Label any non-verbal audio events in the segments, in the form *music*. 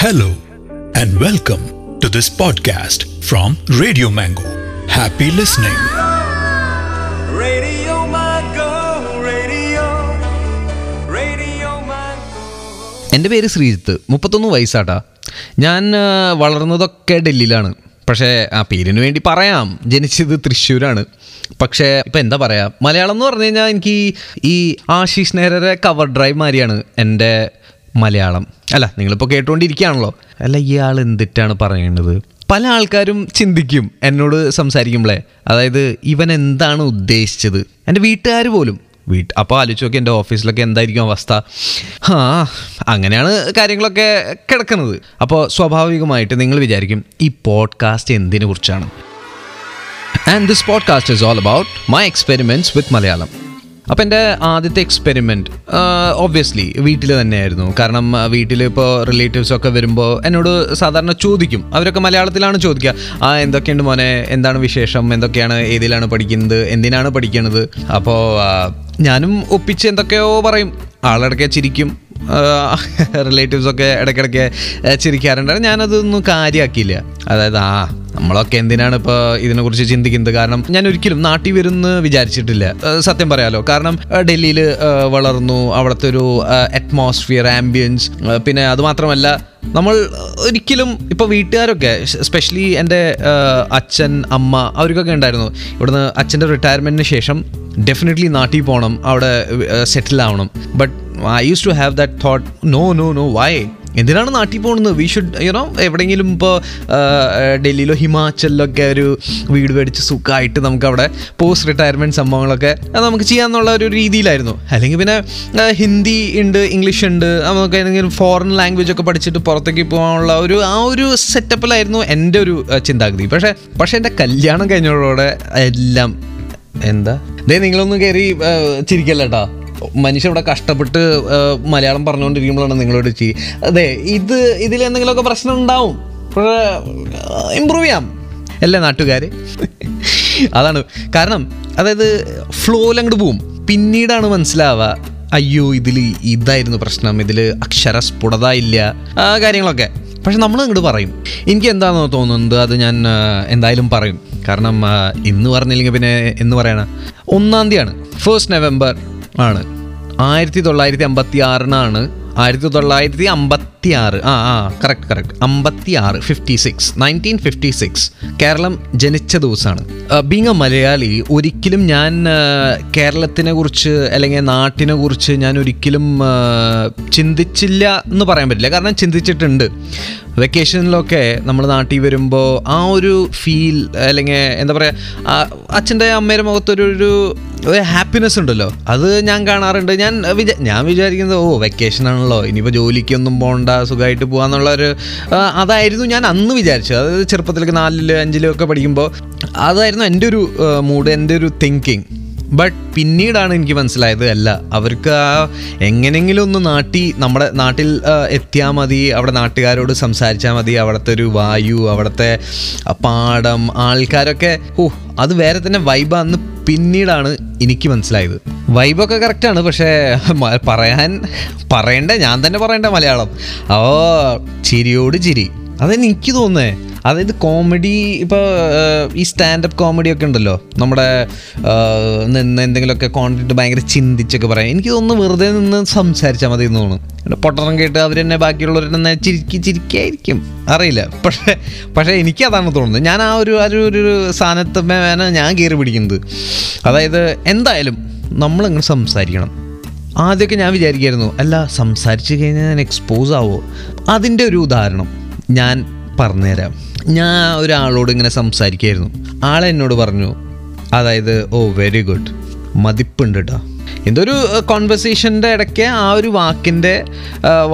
Hello and welcome to this podcast from Radio Mango. Happy listening. Radio Mango, Radio, Radio Mango. എന്റെ പേര് ശ്രീജിത്ത് മുപ്പത്തൊന്ന് വയസ്സാട്ടാ ഞാൻ വളർന്നതൊക്കെ ഡൽഹിയിലാണ് പക്ഷേ ആ പേരിന് വേണ്ടി പറയാം ജനിച്ചത് തൃശ്ശൂരാണ് പക്ഷേ ഇപ്പം എന്താ പറയുക മലയാളം എന്ന് പറഞ്ഞു കഴിഞ്ഞാൽ എനിക്ക് ഈ ആശീഷ് നേരരെ കവർ ഡ്രൈവ് മാതിരിയാണ് എന്റെ മലയാളം. അല്ല നിങ്ങളിപ്പോൾ കേട്ടുകൊണ്ടിരിക്കുകയാണല്ലോ അല്ല ഇയാൾ എന്തിട്ടാണ് പറയുന്നത് പല ആൾക്കാരും ചിന്തിക്കും എന്നോട് സംസാരിക്കുമ്പോഴേ അതായത് ഇവൻ എന്താണ് ഉദ്ദേശിച്ചത്? എന്റെ വീട്ടുകാർ പോലും. വീട്ട് അപ്പോൾ ആലോചിച്ച് നോക്കി എന്റെ ഓഫീസിലൊക്കെ എന്തായിരിക്കും അവസ്ഥ? ആ അങ്ങനെയാണ് കാര്യങ്ങളൊക്കെ കിടക്കുന്നത്. അപ്പോൾ സ്വാഭാവികമായിട്ട് നിങ്ങൾ വിചാരിക്കും ഈ പോഡ്കാസ്റ്റ് എന്തിനെ കുറിച്ചാണ്? And this podcast is all about my experiments with Malayalam അപ്പോൾ എന്റെ ആദ്യത്തെ എക്സ്പെരിമെന്റ് ഒബ്വിയസ്ലി വീട്ടിൽ തന്നെയായിരുന്നു. കാരണം വീട്ടിൽ ഇപ്പോൾ റിലേറ്റീവ്സ് ഒക്കെ വരുമ്പോൾ എന്നോട് സാധാരണ ചോദിക്കും. അവരൊക്കെ മലയാളത്തിലാണ് ചോദിക്കുക. ആ എന്തൊക്കെയുണ്ട് മോനെ? എന്താണ് വിശേഷം? എന്തൊക്കെയാണ് ഏതിലാണ് പഠിക്കുന്നത്? എന്തിനാണ് പഠിക്കുന്നത് അപ്പോൾ ഞാനും ഒപ്പിച്ച് എന്തൊക്കെയോ പറയും. ആളിടയ്ക്ക് ചിരിക്കും. റിലേറ്റീവ്സ് ഒക്കെ ഇടയ്ക്കിടയ്ക്ക് ചിരിക്കാറുണ്ടായിരുന്നു ചിരിക്കാറുണ്ട്. ഞാനതൊന്നും കാര്യമാക്കിയില്ല അതായത് ആ നമ്മളൊക്കെ എന്തിനാണ് ഇപ്പോൾ ഇതിനെക്കുറിച്ച് ചിന്തിക്കുന്നത്? കാരണം ഞാൻ ഒരിക്കലും നാട്ടിൽ വരുമെന്ന് വിചാരിച്ചിട്ടില്ല. സത്യം പറയാലോ. കാരണം ഡൽഹിയിൽ വളർന്നു അവിടുത്തെ ഒരു അറ്റ്മോസ്ഫിയർ ആംബിയൻസ് പിന്നെ അതുമാത്രമല്ല നമ്മൾ ഒരിക്കലും ഇപ്പോൾ വീട്ടുകാരൊക്കെ സ്പെഷ്യലി എന്റെ അച്ഛൻ അമ്മ അവർക്കൊക്കെ ഉണ്ടായിരുന്നു. ഇവിടുന്ന് അച്ഛന്റെ റിട്ടയർമെന്റിന് ശേഷം ഡെഫിനറ്റ്ലി നാട്ടിൽ പോകണം അവിടെ സെറ്റിൽ ആവണം. But I use to have that thought no no no why എന്തിനാണ് നാട്ടിൽ പോകുന്നത് വി ഷുഡ് യുനോ എവിടെയെങ്കിലും ഇപ്പോൾ ഡൽഹിയിലോ ഹിമാചലിലൊക്കെ ഒരു വീട് മേടിച്ച് സുഖമായിട്ട് നമുക്ക് അവിടെ പോസ്റ്റ് റിട്ടയർമെന്റ് സംഭവങ്ങളൊക്കെ അത് നമുക്ക് ചെയ്യാമെന്നുള്ള ഒരു രീതിയിലായിരുന്നു. അല്ലെങ്കിൽ പിന്നെ ഹിന്ദി ഉണ്ട് ഇംഗ്ലീഷ് ഉണ്ട് നമുക്ക് ഏതെങ്കിലും ഫോറിൻ ലാംഗ്വേജ് ഒക്കെ പഠിച്ചിട്ട് പുറത്തേക്ക് പോകാനുള്ള ഒരു ആ ഒരു സെറ്റപ്പിലായിരുന്നു എന്റെ ഒരു ചിന്താഗതി. പക്ഷേ പക്ഷേ എന്റെ കല്യാണം കഴിഞ്ഞതോടെ എല്ലാം എന്താ? ദേ നിങ്ങളൊന്നും കയറി ചിരിക്കല്ല കേട്ടോ മനുഷ്യ ഇവിടെ കഷ്ടപ്പെട്ട് മലയാളം പറഞ്ഞുകൊണ്ടിരിക്കുമ്പോഴാണ് നിങ്ങളോട് ചിരി അതെ ഇത് ഇതിൽ എന്തെങ്കിലുമൊക്കെ പ്രശ്നം ഉണ്ടാവും. ഇമ്പ്രൂവ് ചെയ്യാം. അല്ലേ നാട്ടുകാർ അതാണ്. കാരണം അതായത് ഫ്ലോയിൽ അങ്ങോട്ട് പോവും. പിന്നീടാണ് മനസ്സിലാവുക അയ്യോ ഇതിൽ ഇതായിരുന്നു പ്രശ്നം. ഇതിൽ അക്ഷരസ്ഫുടത ഇല്ല. ആ കാര്യങ്ങളൊക്കെ. പക്ഷെ നമ്മൾ അങ്ങോട്ട് പറയും. എനിക്ക് എന്താണെന്ന് തോന്നുന്നത് അത് ഞാൻ എന്തായാലും പറയും. കാരണം ഇന്ന് പറഞ്ഞില്ലെങ്കിൽ പിന്നെ എന്ന് പറയണ. ഒന്നാം തീയതിയാണ്. ഫസ്റ്റ് നവംബർ ആണ്. ആയിരത്തി തൊള്ളായിരത്തി അമ്പത്തി ആറിനാണ് ആയിരത്തി തൊള്ളായിരത്തി അമ്പത്തി ആറ് ആ ആ കറക്റ്റ് കറക്റ്റ് അമ്പത്തി ആറ് fifty six nineteen fifty six Keralam ജനിച്ച ദിവസമാണ്. ബീങ് എ മലയാളി ഒരിക്കലും ഞാൻ കേരളത്തിനെ കുറിച്ച് അല്ലെങ്കിൽ നാട്ടിനെ കുറിച്ച് ഞാൻ ഒരിക്കലും ചിന്തിച്ചില്ല എന്ന് പറയാൻ പറ്റില്ല. കാരണം ചിന്തിച്ചിട്ടുണ്ട്. വെക്കേഷനിലൊക്കെ നമ്മൾ നാട്ടിൽ വരുമ്പോൾ ആ ഒരു ഫീൽ അല്ലെങ്കിൽ എന്താ പറയുക അച്ഛന്റെ അമ്മയുടെ മുഖത്തൊരു ഒരു ഒരു ഹാപ്പിനെസ് ഉണ്ടല്ലോ. അത് ഞാൻ കാണാറുണ്ട്. ഞാൻ വിചാ ഞാൻ വിചാരിക്കുന്നത് ഓ വെക്കേഷൻ ആണല്ലോ. ഇനിയിപ്പോൾ ജോലിക്കൊന്നും പോകണ്ട സുഖമായിട്ട് പോകാന്നുള്ള ഒരു അതായിരുന്നു ഞാൻ അന്ന് വിചാരിച്ചത്. അതായത് ചെറുപ്പത്തിലേക്ക് നാലിൽ അഞ്ചിലും ഒക്കെ പഠിക്കുമ്പോൾ അതായിരുന്നു എന്റെ ഒരു മൂഡ് എന്റെ ഒരു തിങ്കിങ് ബട്ട് പിന്നീടാണ് എനിക്ക് മനസ്സിലായത് അല്ല അവർക്ക് ആ എങ്ങനെങ്കിലും ഒന്ന് നാട്ടി നമ്മുടെ നാട്ടിൽ എത്തിയാൽ മതി അവിടെ നാട്ടുകാരോട് സംസാരിച്ചാൽ മതി അവിടുത്തെ ഒരു വായു അവിടുത്തെ പാടം ആൾക്കാരൊക്കെ ഓ അത് വേറെ തന്നെ വൈബാന്ന് പിന്നീടാണ് എനിക്ക് മനസ്സിലായത്. വൈബൊക്കെ കറക്റ്റാണ് പക്ഷേ പറയാൻ പറയണ്ട ഞാൻ തന്നെ പറയണ്ട മലയാളം. ഓ ചിരിയോട് ചിരി. അതെനിക്ക് തോന്നുന്നേ. അതായത് കോമഡി ഇപ്പോൾ ഈ സ്റ്റാൻഡപ്പ് കോമഡി ഒക്കെ ഉണ്ടല്ലോ. നമ്മുടെ നിന്ന് എന്തെങ്കിലുമൊക്കെ കോണ്ടന്റ് ഭയങ്കര ചിന്തിച്ചൊക്കെ പറയാം. എനിക്ക് തോന്നുന്നു വെറുതെ നിന്ന് സംസാരിച്ചാൽ മതി എന്ന് തോന്നുന്നു. പൊട്ടണം കേട്ട് അവർ തന്നെ ബാക്കിയുള്ളവരെന്നെ ചിരിക്കി ചിരിക്കായിരിക്കും. അറിയില്ല. പക്ഷേ പക്ഷേ എനിക്ക് അതാണ് തോന്നുന്നത്. ഞാൻ ആ ഒരു ആ ഒരു ഒരു സ്ഥാനത്തമ്മേന ഞാൻ കയറി പിടിക്കുന്നത്. അതായത് എന്തായാലും നമ്മളിങ്ങനെ സംസാരിക്കണം. ആദ്യമൊക്കെ ഞാൻ വിചാരിക്കായിരുന്നു അല്ല സംസാരിച്ച് കഴിഞ്ഞാൽ ഞാൻ എക്സ്പോസ് ആവോ? അതിന്റെ ഒരു ഉദാഹരണം. ഞാൻ പറഞ്ഞുതരാം. ഞാൻ ഒരാളോട് ഇങ്ങനെ സംസാരിക്കായിരുന്നു ആൾ എന്നോട് പറഞ്ഞു അതായത് ഓ വെരി ഗുഡ് മതിപ്പുണ്ട് കേട്ടോ എന്തൊരു കോൺവെർസേഷന്റെ ഇടയ്ക്ക് ആ ഒരു വാക്കിന്റെ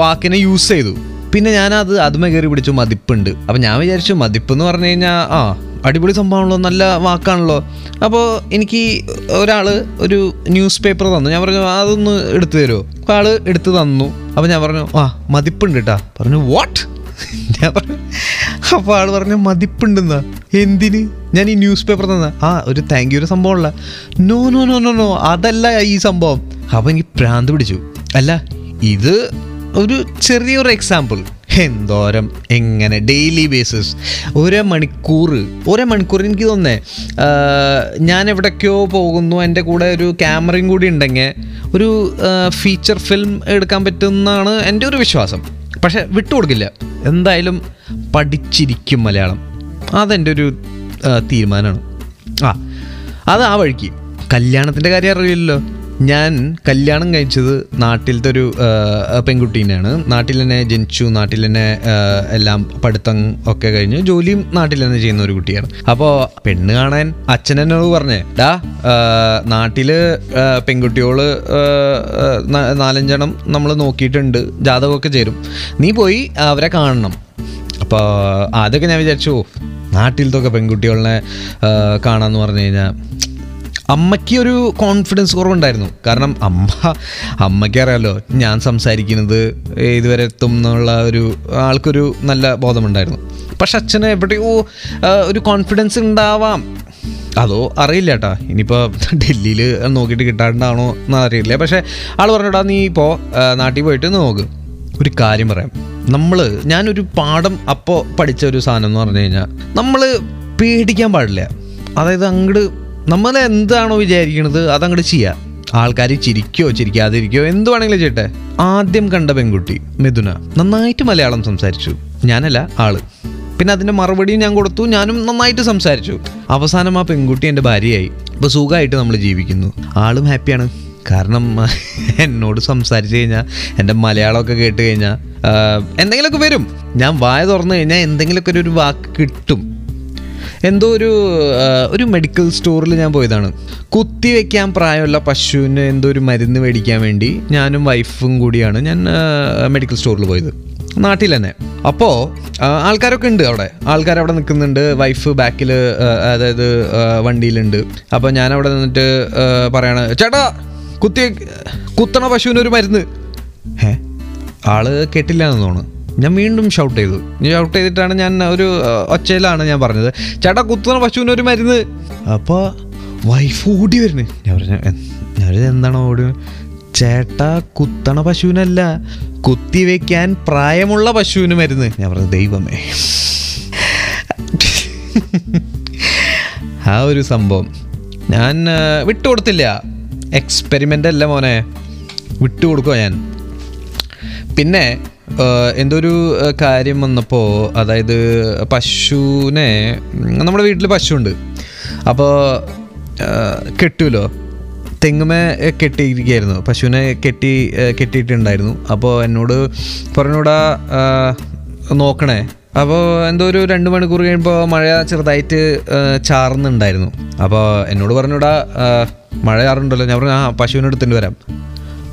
വാക്കിനെ യൂസ് ചെയ്തു. പിന്നെ ഞാനത് അതുമേ കയറി പിടിച്ചു മതിപ്പുണ്ട്. അപ്പം ഞാൻ വിചാരിച്ചു മതിപ്പ് എന്ന് പറഞ്ഞു കഴിഞ്ഞാൽ ആ അടിപൊളി സംഭവമാണല്ലോ നല്ല വാക്കാണല്ലോ. അപ്പോൾ എനിക്ക് ഒരാൾ ഒരു ന്യൂസ് പേപ്പർ തന്നു. ഞാൻ പറഞ്ഞു അതൊന്ന് എടുത്തു തരുമോ അപ്പോൾ ആൾ എടുത്ത് തന്നു. അപ്പോൾ ഞാൻ പറഞ്ഞു ആ മതിപ്പുണ്ട് കേട്ടാ പറഞ്ഞു വാട്ട് ഞാൻ പറഞ്ഞു അപ്പോൾ ആൾ പറഞ്ഞ മതിപ്പുണ്ടെന്നാ. എന്തിന്? ഞാൻ ഈ ന്യൂസ് പേപ്പർ തന്ന. ആ ഒരു താങ്ക് യു ഒരു സംഭവമുള്ള. No no no no no അതല്ല ഈ സംഭവം. അപ്പോൾ എനിക്ക് ഭ്രാന്ത് പിടിച്ചു. അല്ല ഇത് ഒരു ചെറിയൊരു എക്സാമ്പിൾ എന്തോരം എങ്ങനെ ഡെയിലി ബേസിസ് ഒരേ മണിക്കൂർ ഒരേ മണിക്കൂർ എനിക്ക് തോന്നേ ഞാൻ എവിടേക്കോ പോകുന്നു. എന്റെ കൂടെ ഒരു ക്യാമറയും കൂടി ഉണ്ടെങ്കിൽ ഒരു ഫീച്ചർ ഫിലിം എടുക്കാൻ പറ്റുമെന്നാണ് എന്റെ ഒരു വിശ്വാസം. പക്ഷെ വിട്ടുകൊടുക്കില്ല. എന്തായാലും പഠിച്ചിരിക്കും മലയാളം. അതെന്റെ ഒരു തീരുമാനമാണ്. ആ അത് ആ വഴിക്ക്. കല്യാണത്തിന്റെ കാര്യം അറിയില്ലല്ലോ. ഞാൻ കല്യാണം കഴിച്ചത് നാട്ടിലത്തെ ഒരു പെൺകുട്ടീനെയാണ്. നാട്ടിൽ തന്നെ ജനിച്ചു നാട്ടിൽ തന്നെ എല്ലാം പഠിത്തം ഒക്കെ കഴിഞ്ഞു ജോലിയും നാട്ടിൽ തന്നെ ചെയ്യുന്ന ഒരു കുട്ടിയാണ്. അപ്പോൾ പെണ്ണ് കാണാൻ അച്ഛൻ എന്നോട് പറഞ്ഞേ ഡാ നാട്ടിൽ പെൺകുട്ടിയോൾ നാലഞ്ചെണ്ണം നമ്മൾ നോക്കിയിട്ടുണ്ട് ജാതകമൊക്കെ ചേരും. നീ പോയി അവരെ കാണണം. അപ്പോൾ ആദ്യമൊക്കെ ഞാൻ വിചാരിച്ചു നാട്ടിലത്തെ നാട്ടിലത്തൊക്കെ പെൺകുട്ടികളെ കാണാമെന്ന് പറഞ്ഞു കഴിഞ്ഞാൽ അമ്മയ്ക്ക് ഒരു കോൺഫിഡൻസ് കുറവുണ്ടായിരുന്നു. കാരണം അമ്മ അമ്മയ്ക്ക് അറിയാലോ ഞാൻ സംസാരിക്കുന്നത് ഇതുവരെ എത്തും എന്നുള്ള ഒരു ആൾക്കൊരു നല്ല ബോധമുണ്ടായിരുന്നു. പക്ഷെ അച്ഛന് എവിടെയോ ഒരു കോൺഫിഡൻസ് ഉണ്ടാവാം. അതോ അറിയില്ല കേട്ടാ. ഇനിയിപ്പോൾ ഡൽഹിയിൽ നോക്കിയിട്ട് കിട്ടാണ്ടാണോ എന്ന് അറിയില്ല. പക്ഷേ ആൾ പറഞ്ഞോടാ നീ ഇപ്പോൾ നാട്ടിൽ പോയിട്ട് നോക്ക്. ഒരു കാര്യം പറയാം. നമ്മൾ ഞാനൊരു പാഠം അപ്പോൾ പഠിച്ച ഒരു സാധനം എന്ന് പറഞ്ഞു കഴിഞ്ഞാൽ നമ്മൾ പേടിക്കാൻ പാടില്ല. അതായത് അങ്ങോട്ട് നമ്മൾ എന്താണോ വിചാരിക്കുന്നത് അതങ്ങോട്ട് ചെയ്യുക ആൾക്കാർ ചിരിക്കോ ചിരിക്കാതിരിക്കോ എന്ത് വേണമെങ്കിലും ചെയ്യട്ടെ. ആദ്യം കണ്ട പെൺകുട്ടി മിഥുന നന്നായിട്ട് മലയാളം സംസാരിച്ചു. ഞാനല്ല ആൾ. പിന്നെ അതിന്റെ മറുപടിയും ഞാൻ കൊടുത്തു ഞാനും നന്നായിട്ട് സംസാരിച്ചു. അവസാനം ആ പെൺകുട്ടി എന്റെ ഭാര്യയായി. ഇപ്പോൾ സുഖമായിട്ട് നമ്മൾ ജീവിക്കുന്നു. ആളും ഹാപ്പിയാണ്. കാരണം *laughs* എന്നോട് സംസാരിച്ച് കഴിഞ്ഞാൽ എന്റെ മലയാളമൊക്കെ കേട്ട് കഴിഞ്ഞാൽ എന്തെങ്കിലുമൊക്കെ വരും. ഞാൻ വായ തുറന്നു കഴിഞ്ഞാൽ എന്തെങ്കിലുമൊക്കെ ഒരു- വാക്ക് കിട്ടും. എന്തോ ഒരു ഒരു മെഡിക്കൽ സ്റ്റോറിൽ ഞാൻ പോയതാണ്. കുത്തി വെക്കാൻ പ്രായമുള്ള പശുവിന് എന്തോ ഒരു മരുന്ന് മേടിക്കാൻ വേണ്ടി ഞാനും വൈഫും കൂടിയാണ് ഞാൻ മെഡിക്കൽ സ്റ്റോറിൽ പോയത്. നാട്ടിൽ തന്നെ. അപ്പോൾ ആൾക്കാരൊക്കെ ഉണ്ട് അവിടെ. ആൾക്കാർ അവിടെ നിൽക്കുന്നുണ്ട്. വൈഫ് ബാക്കിൽ അതായത് വണ്ടിയിലുണ്ട്. അപ്പോൾ ഞാൻ അവിടെ നിന്നിട്ട് പറയാണ് ചേട്ടാ കുത്തി കുത്തണ പശുവിനൊരു മരുന്ന്. ഏ ആൾ കേട്ടില്ല എന്ന് തോന്നുന്നു. ഞാൻ വീണ്ടും ഷൗട്ട് ചെയ്തു. ഷൗട്ട് ചെയ്തിട്ടാണ് ഞാൻ ഒരു ഒച്ചയിലാണ് ഞാൻ പറഞ്ഞത്. ചേട്ടാ കുത്തുന്ന പശുവിന് ഒരു മരുന്ന്. അപ്പോൾ വൈഫ് ഓടി വരുന്നു. ഞാൻ പറഞ്ഞു "എ- ഞാൻ എന്താണ് ഓടി? ചേട്ടാ കുത്തണ പശുവിനല്ല കുത്തി വെക്കാൻ പ്രായമുള്ള പശുവിന് മരുന്ന്. ഞാൻ പറഞ്ഞു ദൈവമേ. ആ ഒരു സംഭവം. ഞാൻ വിട്ടുകൊടുത്തില്ല. എക്സ്പെരിമെന്റ് അല്ല മോനെ. വിട്ടുകൊടുക്കുക ഞാൻ. പിന്നെ എന്തോ ഒരു കാര്യം വന്നപ്പോൾ അതായത് പശുവിനെ നമ്മുടെ വീട്ടിൽ പശുവുണ്ട്. അപ്പോൾ കെട്ടുമല്ലോ തെങ്ങുമേ കെട്ടിയിരിക്കുകയായിരുന്നു. പശുവിനെ കെട്ടി കെട്ടിയിട്ടുണ്ടായിരുന്നു. അപ്പോൾ എന്നോട് പറഞ്ഞൂടാ നോക്കണേ. അപ്പോൾ എന്തോ ഒരു രണ്ട് മണിക്കൂർ കഴിയുമ്പോൾ മഴ ചെറുതായിട്ട് ചാർന്നുണ്ടായിരുന്നു അപ്പോൾ എന്നോട് പറഞ്ഞൂടാ മഴ ചാറുണ്ടല്ലോ ഞാൻ പറഞ്ഞു ആ പശുവിനെ എടുത്തിട്ട് വരാം.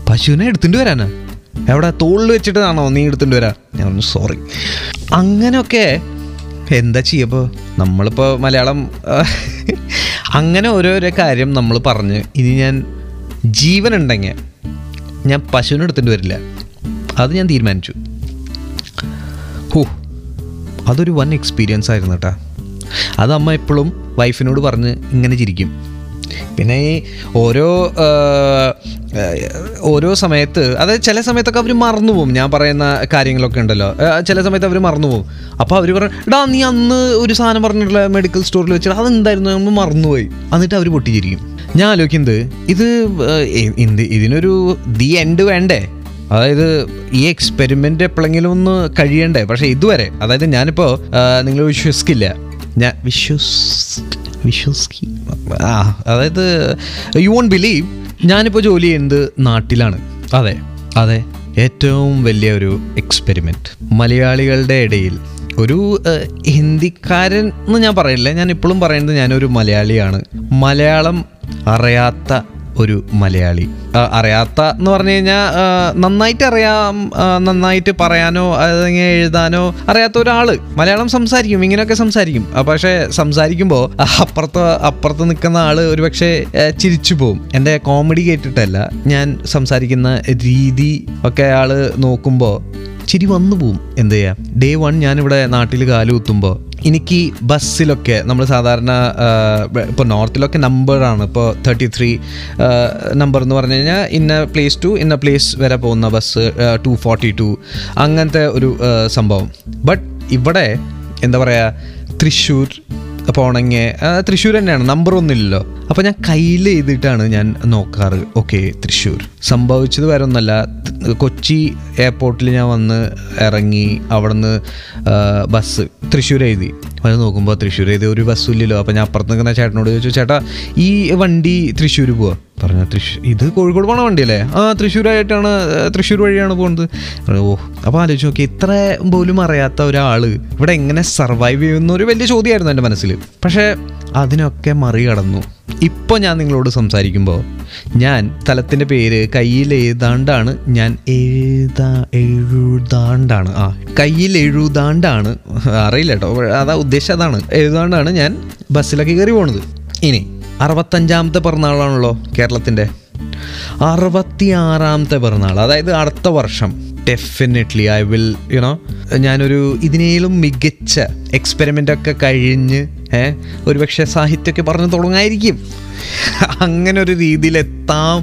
പശുവിനെ എടുത്തിട്ട് വരാനാ? എവിടെ? തോളിൽ വെച്ചിട്ടാണോ നീ എടുത്തിട്ട് വരാ? ഞാൻ പറഞ്ഞു സോറി അങ്ങനെയൊക്കെ എന്താ ചെയ്യപ്പോൾ നമ്മളിപ്പോൾ മലയാളം അങ്ങനെ ഓരോരോ കാര്യം നമ്മൾ പറഞ്ഞ്. ഇനി ഞാൻ ജീവൻ ഉണ്ടെങ്കിൽ ഞാൻ പശുവിനെ എടുത്തിട്ട് വരില്ല. അത് ഞാൻ തീരുമാനിച്ചു. ഹോ അതൊരു വൺ എക്സ്പീരിയൻസ് ആയിരുന്നു കേട്ടാ അത് അമ്മ എപ്പോഴും വൈഫിനോട് പറഞ്ഞ് ഇങ്ങനെ ചിരിക്കും. പിന്നെ ഈ ഓരോ ഓരോ സമയത്ത് അതായത് ചില സമയത്തൊക്കെ അവർ മറന്നു പോകും. ഞാൻ പറയുന്ന കാര്യങ്ങളൊക്കെ ഉണ്ടല്ലോ. ചില സമയത്ത് അവർ മറന്നു പോകും. അപ്പോൾ അവർ പറഞ്ഞു എടാ നീ അന്ന് ഒരു സാധനം പറഞ്ഞിട്ടുള്ള മെഡിക്കൽ സ്റ്റോറിൽ വെച്ചിട്ട് അതെന്തായിരുന്നു? നമ്മൾ മറന്നുപോയി. എന്നിട്ട് അവർ പൊട്ടിച്ചിരിക്കും. ഞാൻ ആലോചിക്കുന്നത് ഇത് എന്ത് ഇതിനൊരു ദി എൻഡ് വേണ്ടേ? അതായത് ഈ എക്സ്പെരിമെന്റ് എപ്പോഴെങ്കിലും ഒന്ന് കഴിയണ്ടേ? പക്ഷേ ഇതുവരെ അതായത് ഞാനിപ്പോൾ നിങ്ങൾ വിശ്വസിക്കില്ല. ഞാൻ വിശ്വസ് വിശ്വസിക്കി ആ അതായത് യു വോണ്ട് ബിലീവ് ഞാനിപ്പോൾ ജോലി ചെയ്യുന്നത് നാട്ടിലാണ്. അതെ. അതെ. ഏറ്റവും വലിയ ഒരു എക്സ്പെരിമെന്റ് മലയാളികളുടെ ഇടയിൽ ഒരു ഹിന്ദിക്കാരൻ എന്ന് ഞാൻ പറയില്ല. ഞാൻ ഇപ്പോഴും പറയുന്നത് ഞാനൊരു മലയാളിയാണ്. മലയാളം അറിയാത്ത ഒരു മലയാളി. അറിയാത്ത എന്ന് പറഞ്ഞു കഴിഞ്ഞാൽ നന്നായിട്ട് അറിയാം നന്നായിട്ട് പറയാനോ അല്ലെങ്കിൽ എഴുതാനോ അറിയാത്ത ഒരാൾ. മലയാളം സംസാരിക്കും ഇങ്ങനെയൊക്കെ സംസാരിക്കും. പക്ഷെ സംസാരിക്കുമ്പോൾ അപ്പുറത്ത് അപ്പുറത്ത് നിൽക്കുന്ന ആൾ ഒരുപക്ഷെ പക്ഷേ ചിരിച്ചു പോകും എന്റെ കോമഡി കേട്ടിട്ടല്ല ഞാൻ സംസാരിക്കുന്ന രീതി ഒക്കെ ആൾ നോക്കുമ്പോൾ ചിരി വന്നു പോവും. എന്ത് ചെയ്യാം? ഡേ വൺ ഞാനിവിടെ നാട്ടിൽ കാലുകുത്തുമ്പോൾ എനിക്ക് ബസ്സിലൊക്കെ നമ്മൾ സാധാരണ ഇപ്പോൾ നോർത്തിലൊക്കെ നമ്പറാണ് ഇപ്പോൾ തേർട്ടി ത്രീ നമ്പർ എന്ന് പറഞ്ഞു കഴിഞ്ഞാൽ ഇന്ന പ്ലേസ് ടു ഇന്ന പ്ലേസ് വരെ പോകുന്ന ബസ് ടു ഫോർട്ടി ടു അങ്ങനത്തെ ഒരു സംഭവം. ബട്ട് ഇവിടെ എന്താ പറയുക തൃശ്ശൂർ പോണെങ്കിൽ തൃശ്ശൂർ തന്നെയാണ്. നമ്പർ ഒന്നുമില്ലല്ലോ അപ്പോൾ ഞാൻ കയ്യിൽ എഴുതിയിട്ടാണ് ഞാൻ നോക്കാറ്. ഓക്കെ തൃശ്ശൂർ. സംഭവിച്ചത് വരെ ഒന്നല്ല. കൊച്ചി എയർപോർട്ടിൽ ഞാൻ വന്ന് ഇറങ്ങി അവിടുന്ന് ബസ് തൃശ്ശൂർ എഴുതി. അത് നോക്കുമ്പോൾ തൃശ്ശൂർ എഴുതി ഒരു ബസ്സില്ലല്ലോ അപ്പോൾ ഞാൻ അപ്പുറത്ത് നിൽക്കുന്ന ചേട്ടനോട് ചോദിച്ചു ചേട്ടാ ഈ വണ്ടി തൃശ്ശൂർ പോവാ? പറഞ്ഞു തൃശ്ശൂർ ഇത് കോഴിക്കോട് പോണ വണ്ടിയല്ലേ? ആ തൃശ്ശൂരായിട്ടാണ് തൃശ്ശൂർ വഴിയാണ് പോകുന്നത്. ഓ. അപ്പോൾ ആലോചിച്ച് നോക്കി ഇത്ര പോലും അറിയാത്ത ഒരാൾ ഇവിടെ എങ്ങനെ സർവൈവ് ചെയ്യുന്ന ഒരു വലിയ ചോദ്യമായിരുന്നു എന്റെ മനസ്സിൽ പക്ഷേ അതിനൊക്കെ മറികടന്നു. ഇപ്പോൾ ഞാൻ നിങ്ങളോട് സംസാരിക്കുമ്പോൾ ഞാൻ സ്ഥലത്തിന്റെ പേര് കയ്യിൽ എഴുതാണ്ടാണ് ഞാൻ എഴുതാ എഴുതാണ്ടാണ്. ആ കയ്യിൽ എഴുതാണ്ടാണ്. അറിയില്ല കേട്ടോ അതാ ഉദ്ദേശം അതാണ്. എഴുതാണ്ടാണ് ഞാൻ ബസ്സിലൊക്കെ കയറി പോണത്. ഇനി അറുപത്തഞ്ചാമത്തെ പിറന്നാളാണല്ലോ കേരളത്തിന്റെ അറുപത്തി ആറാമത്തെ പിറന്നാൾ അതായത് അടുത്ത വർഷം. ഡെഫിനറ്റ്ലി ഐ വിൽ യുനോ ഞാനൊരു ഇതിനേലും മികച്ച എക്സ്പെരിമെന്റ് ഒക്കെ കഴിഞ്ഞ് ഏ? ഒരുപക്ഷെ സാഹിത്യമൊക്കെ പറഞ്ഞു തുടങ്ങായിരിക്കും. അങ്ങനെ ഒരു രീതിയിലെത്താം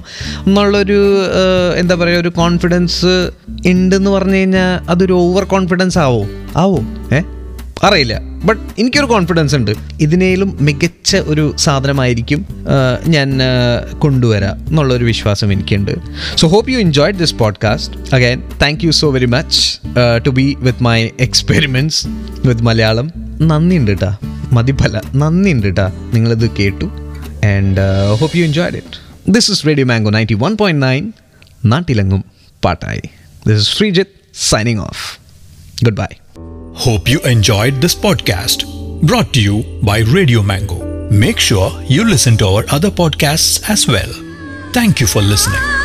എന്നുള്ളൊരു ഏഹ്, എന്താ പറയുക ഒരു കോൺഫിഡൻസ് ഉണ്ടെന്ന് പറഞ്ഞു കഴിഞ്ഞാൽ അതൊരു ഓവർ കോൺഫിഡൻസ് ആവോ? ആവോ? ഏ? അറിയില്ല. ബട്ട് എനിക്കൊരു കോൺഫിഡൻസ് ഉണ്ട്. ഇതിനേലും മികച്ച ഒരു സാധനമായിരിക്കും ഞാൻ കൊണ്ടുവരാം എന്നുള്ളൊരു വിശ്വാസം എനിക്കുണ്ട്. So hope you enjoyed this podcast again thank you so very much to be with my experiments with Malayalam നന്ദിയുണ്ട് കേട്ടാ മതിപ്പല്ല നന്ദിയുണ്ട് കേട്ടാ നിങ്ങളിത് കേട്ടു and hope you enjoyed it this is Radio Mango ninety one point nine നാട്ടിലെങ്ങും പാട്ടായി this is Sreejith signing off good bye Hope you enjoyed this podcast brought to you by Radio Mango. Make sure you listen to our other podcasts as well. Thank you for listening.